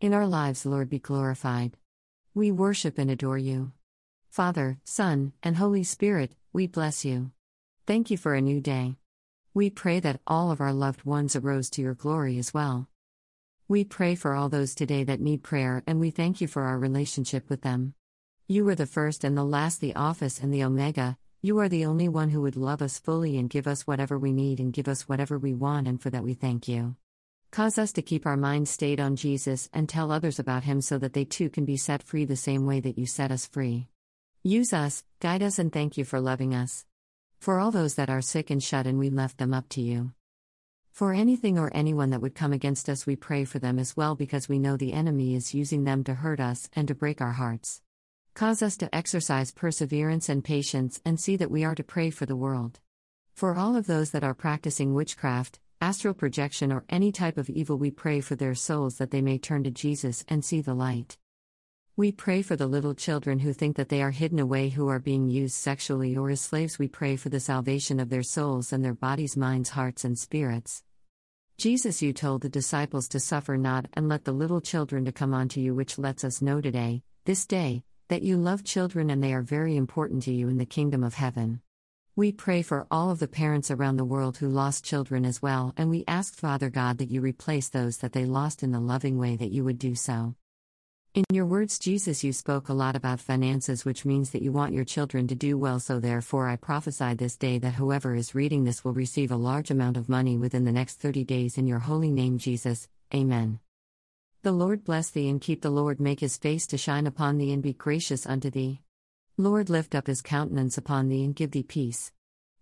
In our lives, Lord, be glorified. We worship and adore you. Father, Son, and Holy Spirit, we bless you. Thank you for a new day. We pray that all of our loved ones arose to your glory as well. We pray for all those today that need prayer, and we thank you for our relationship with them. You are the first and the last, the Alpha and the Omega. You are the only one who would love us fully and give us whatever we need and give us whatever we want, and for that we thank you. Cause us to keep our minds stayed on Jesus and tell others about Him so that they too can be set free the same way that you set us free. Use us, guide us, and thank you for loving us. For all those that are sick and shut and we left them up to you. For anything or anyone that would come against us, we pray for them as well because we know the enemy is using them to hurt us and to break our hearts. Cause us to exercise perseverance and patience and see that we are to pray for the world. For all of those that are practicing witchcraft, astral projection, or any type of evil, we pray for their souls that they may turn to Jesus and see the light. We pray for the little children who think that they are hidden away, who are being used sexually or as slaves. We pray for the salvation of their souls and their bodies, minds, hearts, and spirits. Jesus, you told the disciples to suffer not and let the little children to come unto you, which lets us know today, this day, that you love children and they are very important to you in the kingdom of heaven. We pray for all of the parents around the world who lost children as well, and we ask, Father God, that you replace those that they lost in the loving way that you would do so. In your words, Jesus, you spoke a lot about finances, which means that you want your children to do well. So, therefore, I prophesy this day that whoever is reading this will receive a large amount of money within the next 30 days in your holy name, Jesus. Amen. The Lord bless thee and keep the Lord make his face to shine upon thee and be gracious unto thee. Lord, lift up his countenance upon thee and give thee peace.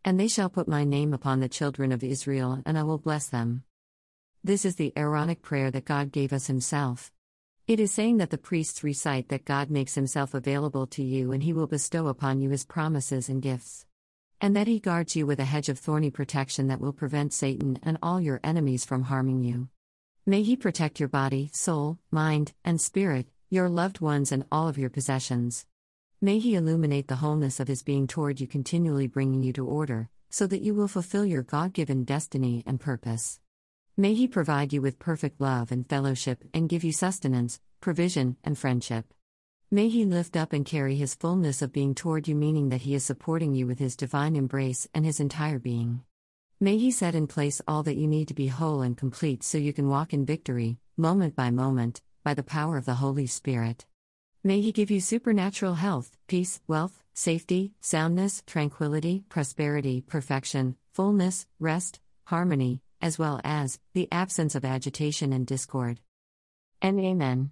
And they shall put my name upon the children of Israel, and I will bless them. This is the Aaronic prayer that God gave us Himself. It is saying that the priests recite that God makes Himself available to you and He will bestow upon you His promises and gifts. And that He guards you with a hedge of thorny protection that will prevent Satan and all your enemies from harming you. May He protect your body, soul, mind, and spirit, your loved ones, and all of your possessions. May He illuminate the wholeness of His being toward you, continually bringing you to order, so that you will fulfill your God given destiny and purpose. May He provide you with perfect love and fellowship and give you sustenance, provision, and friendship. May He lift up and carry His fullness of being toward you, meaning that He is supporting you with His divine embrace and His entire being. May He set in place all that you need to be whole and complete so you can walk in victory, moment by moment, by the power of the Holy Spirit. May He give you supernatural health, peace, wealth, safety, soundness, tranquility, prosperity, perfection, fullness, rest, harmony, as well as the absence of agitation and discord. And Amen.